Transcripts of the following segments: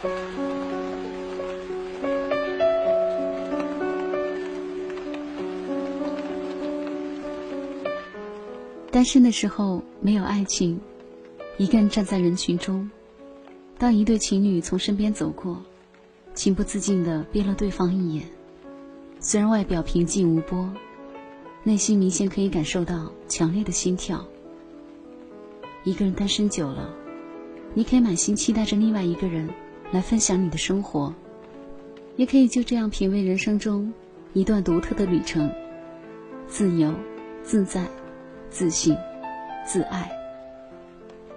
单身的时候没有爱情，一个人站在人群中，当一对情侣从身边走过，情不自禁的瞥了对方一眼。虽然外表平静无波，内心明显可以感受到强烈的心跳。一个人单身久了，你可以满心期待着另外一个人来分享你的生活，也可以就这样品味人生中一段独特的旅程，自由自在。自信，自爱。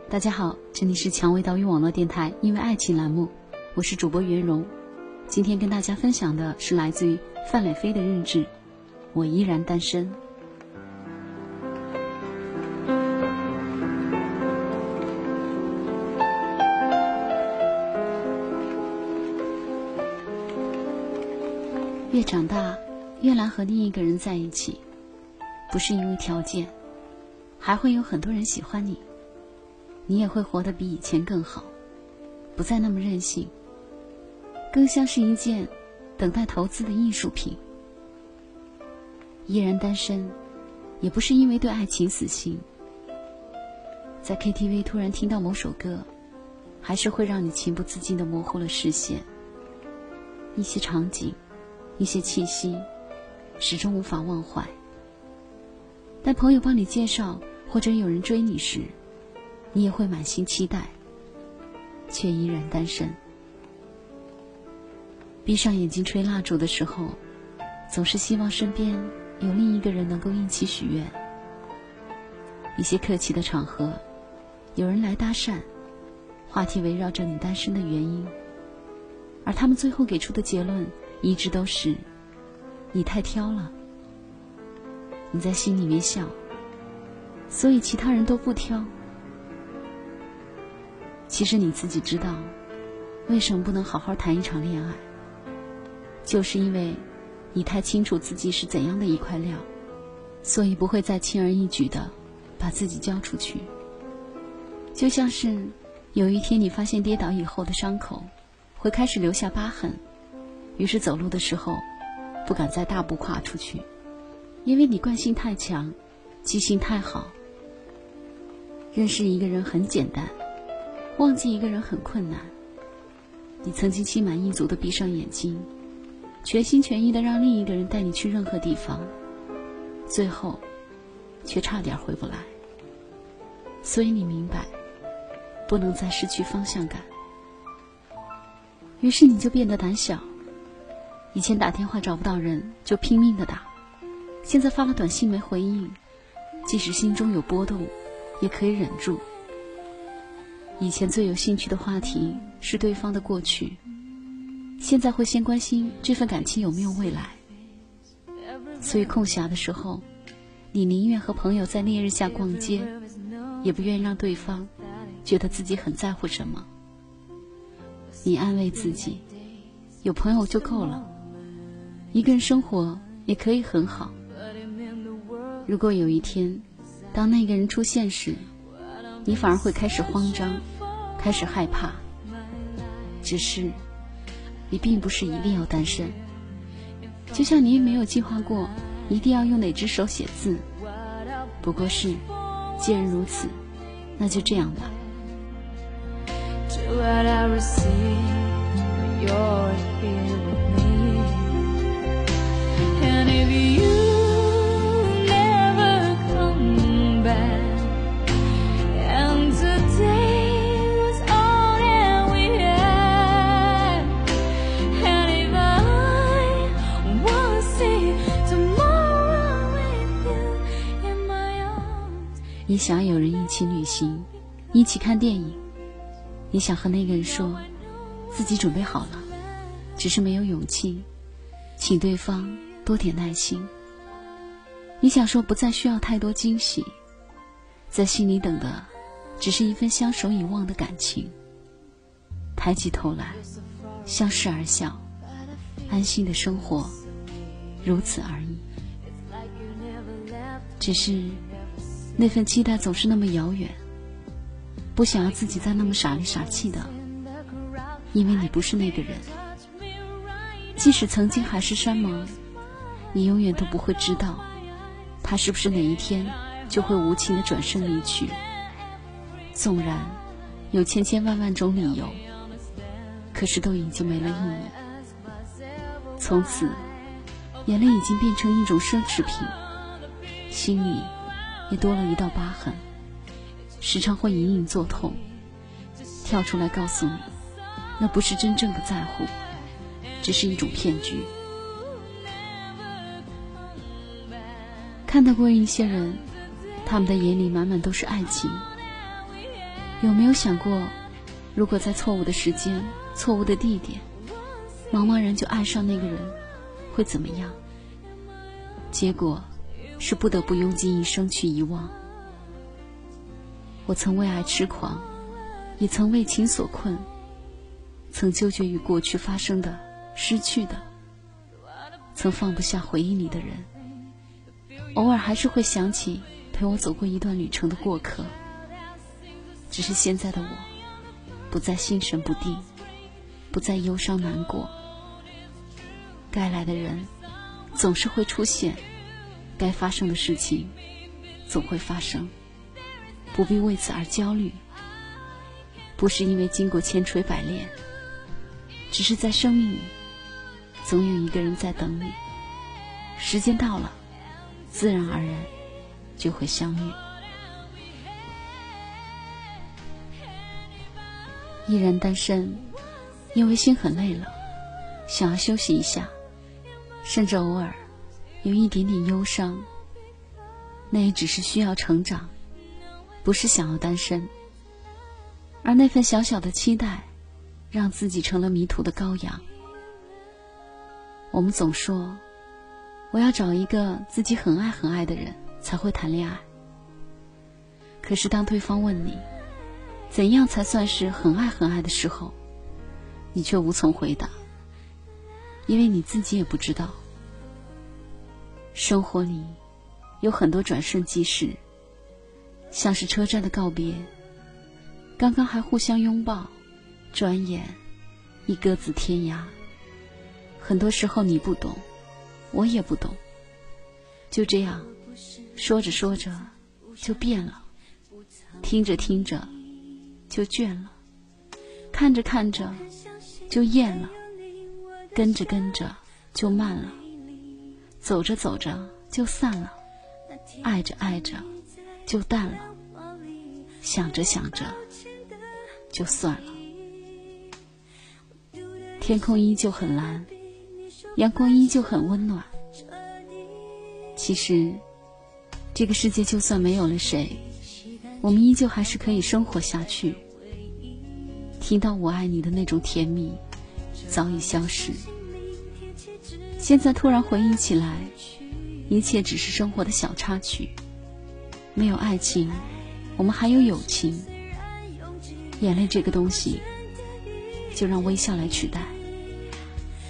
大家好，这里是蔷薇岛屿网络电台，因为爱情栏目，我是主播袁荣。今天跟大家分享的是来自于范磊飞的日志，我依然单身。长大，越难和另一个人在一起，不是因为条件。还会有很多人喜欢你，你也会活得比以前更好，不再那么任性，更像是一件等待投资的艺术品。依然单身，也不是因为对爱情死心，在 KTV 突然听到某首歌，还是会让你情不自禁的模糊了视线，一些场景，一些气息，始终无法忘怀。但朋友帮你介绍。或者有人追你时，你也会满心期待，却依然单身。闭上眼睛吹蜡烛的时候，总是希望身边有另一个人能够一起许愿。一些客气的场合，有人来搭讪，话题围绕着你单身的原因，而他们最后给出的结论一直都是：你太挑了。你在心里面笑。所以其他人都不挑。其实你自己知道，为什么不能好好谈一场恋爱？就是因为，你太清楚自己是怎样的一块料，所以不会再轻而易举的把自己交出去。就像是有一天你发现跌倒以后的伤口会开始留下疤痕，于是走路的时候不敢再大步跨出去，因为你惯性太强，记性太好。认识一个人很简单，忘记一个人很困难。你曾经心满意足的闭上眼睛，全心全意的让另一个人带你去任何地方，最后却差点回不来。所以你明白，不能再失去方向感。于是你就变得胆小。以前打电话找不到人就拼命的打，现在发了短信没回应，即使心中有波动。也可以忍住。以前最有兴趣的话题是对方的过去，现在会先关心这份感情有没有未来。所以空暇的时候，你宁愿和朋友在烈日下逛街，也不愿让对方觉得自己很在乎什么。你安慰自己，有朋友就够了，一个人生活也可以很好。如果有一天，当那个人出现时，你反而会开始慌张，开始害怕。只是，你并不是一定要单身，就像你也没有计划过一定要用哪只手写字。不过是，既然如此，那就这样吧。你想有人一起旅行，一起看电影。你想和那个人说，自己准备好了，只是没有勇气，请对方多点耐心。你想说不再需要太多惊喜，在心里等的，只是一份相守以望的感情。抬起头来，相视而笑，安心的生活，如此而已。只是。那份期待总是那么遥远，不想要自己再那么傻里傻气的，因为你不是那个人。即使曾经海誓山盟，你永远都不会知道，他是不是哪一天就会无情的转身离去。纵然有千千万万种理由，可是都已经没了意义。从此，眼泪已经变成一种奢侈品，心里也多了一道疤痕，时常会隐隐作痛，跳出来告诉你，那不是真正的在乎，只是一种骗局。看到过一些人，他们的眼里满满都是爱情。有没有想过，如果在错误的时间、错误的地点，茫茫然就爱上那个人，会怎么样？结果是不得不用尽一生去遗忘。我曾为爱痴狂，也曾为情所困，曾纠结于过去发生的、失去的，曾放不下回忆里的人，偶尔还是会想起陪我走过一段旅程的过客。只是现在的我，不再心神不定，不再忧伤难过。该来的人总是会出现，该发生的事情总会发生，不必为此而焦虑。不是因为经过千锤百炼，只是在生命里，总有一个人在等你。时间到了，自然而然就会相遇。依然单身，因为心很累了，想要休息一下，甚至偶尔有一点点忧伤。那也只是需要成长，不是想要单身。而那份小小的期待，让自己成了迷途的羔羊。我们总说，我要找一个自己很爱很爱的人才会谈恋爱。可是当对方问你，怎样才算是很爱很爱的时候，你却无从回答，因为你自己也不知道。生活里有很多转瞬即逝，像是车站的告别，刚刚还互相拥抱，转眼已各自天涯。很多时候你不懂，我也不懂，就这样说着说着就变了，听着听着。就倦了，看着看着就厌了，跟着跟着就慢了，走着走着就散了，爱着爱着就淡了，想着想着就算了。天空依旧很蓝，阳光依旧很温暖。其实，这个世界就算没有了谁，我们依旧还是可以生活下去。听到我爱你的那种甜蜜，早已消失。现在突然回忆起来，一切只是生活的小插曲。没有爱情，我们还有友情。眼泪这个东西，就让微笑来取代。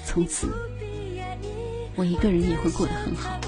从此，我一个人也会过得很好。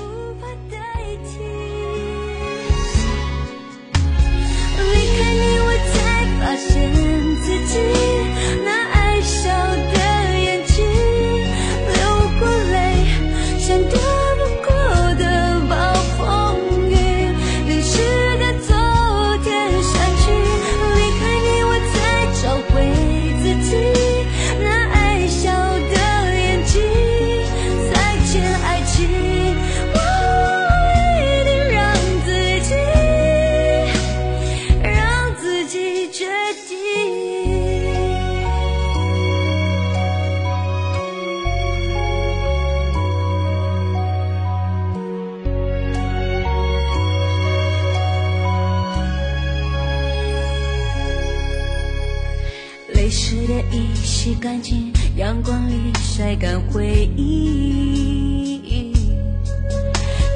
干净，阳光里晒干回忆。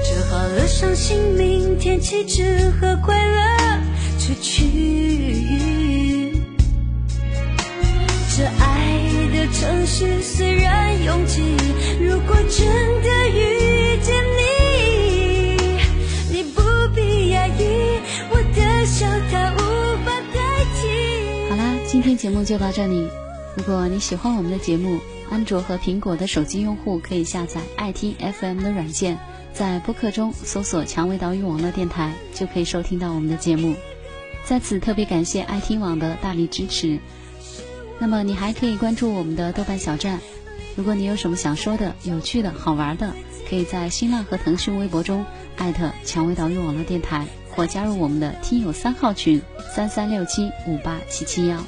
折好了伤心，明天起只和快乐出去。这爱的城市虽然拥挤，如果真的遇见你，你不必压抑，我的笑它无法代替。好啦，今天节目就到这里。如果你喜欢我们的节目，安卓和苹果的手机用户可以下载爱听 FM 的软件，在播客中搜索“蔷薇岛屿网络电台”，就可以收听到我们的节目。在此特别感谢爱听网的大力支持。那么你还可以关注我们的豆瓣小站。如果你有什么想说的、有趣的、好玩的，可以在新浪和腾讯微博中艾特“蔷薇岛屿网络电台”，或加入我们的听友三号群三三六七五八七七幺。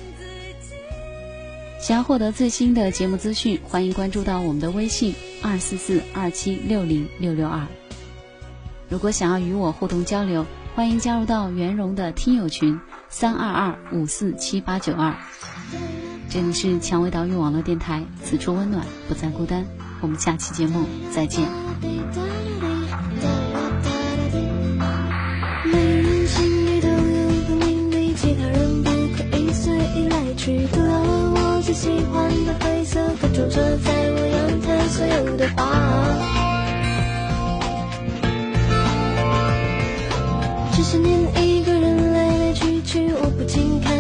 想要获得最新的节目资讯，欢迎关注到我们的微信二四四二七六零六六二。如果想要与我互动交流，欢迎加入到圆融的听友群三二二五四七八九二。这里是蔷薇岛屿网络电台，此处温暖，不再孤单。我们下期节目再见。每人心里都有个秘密，其他人不可以随意来去。喜欢的灰色，的种着在我阳台所有的花。这些年一个人来来去去，我不禁看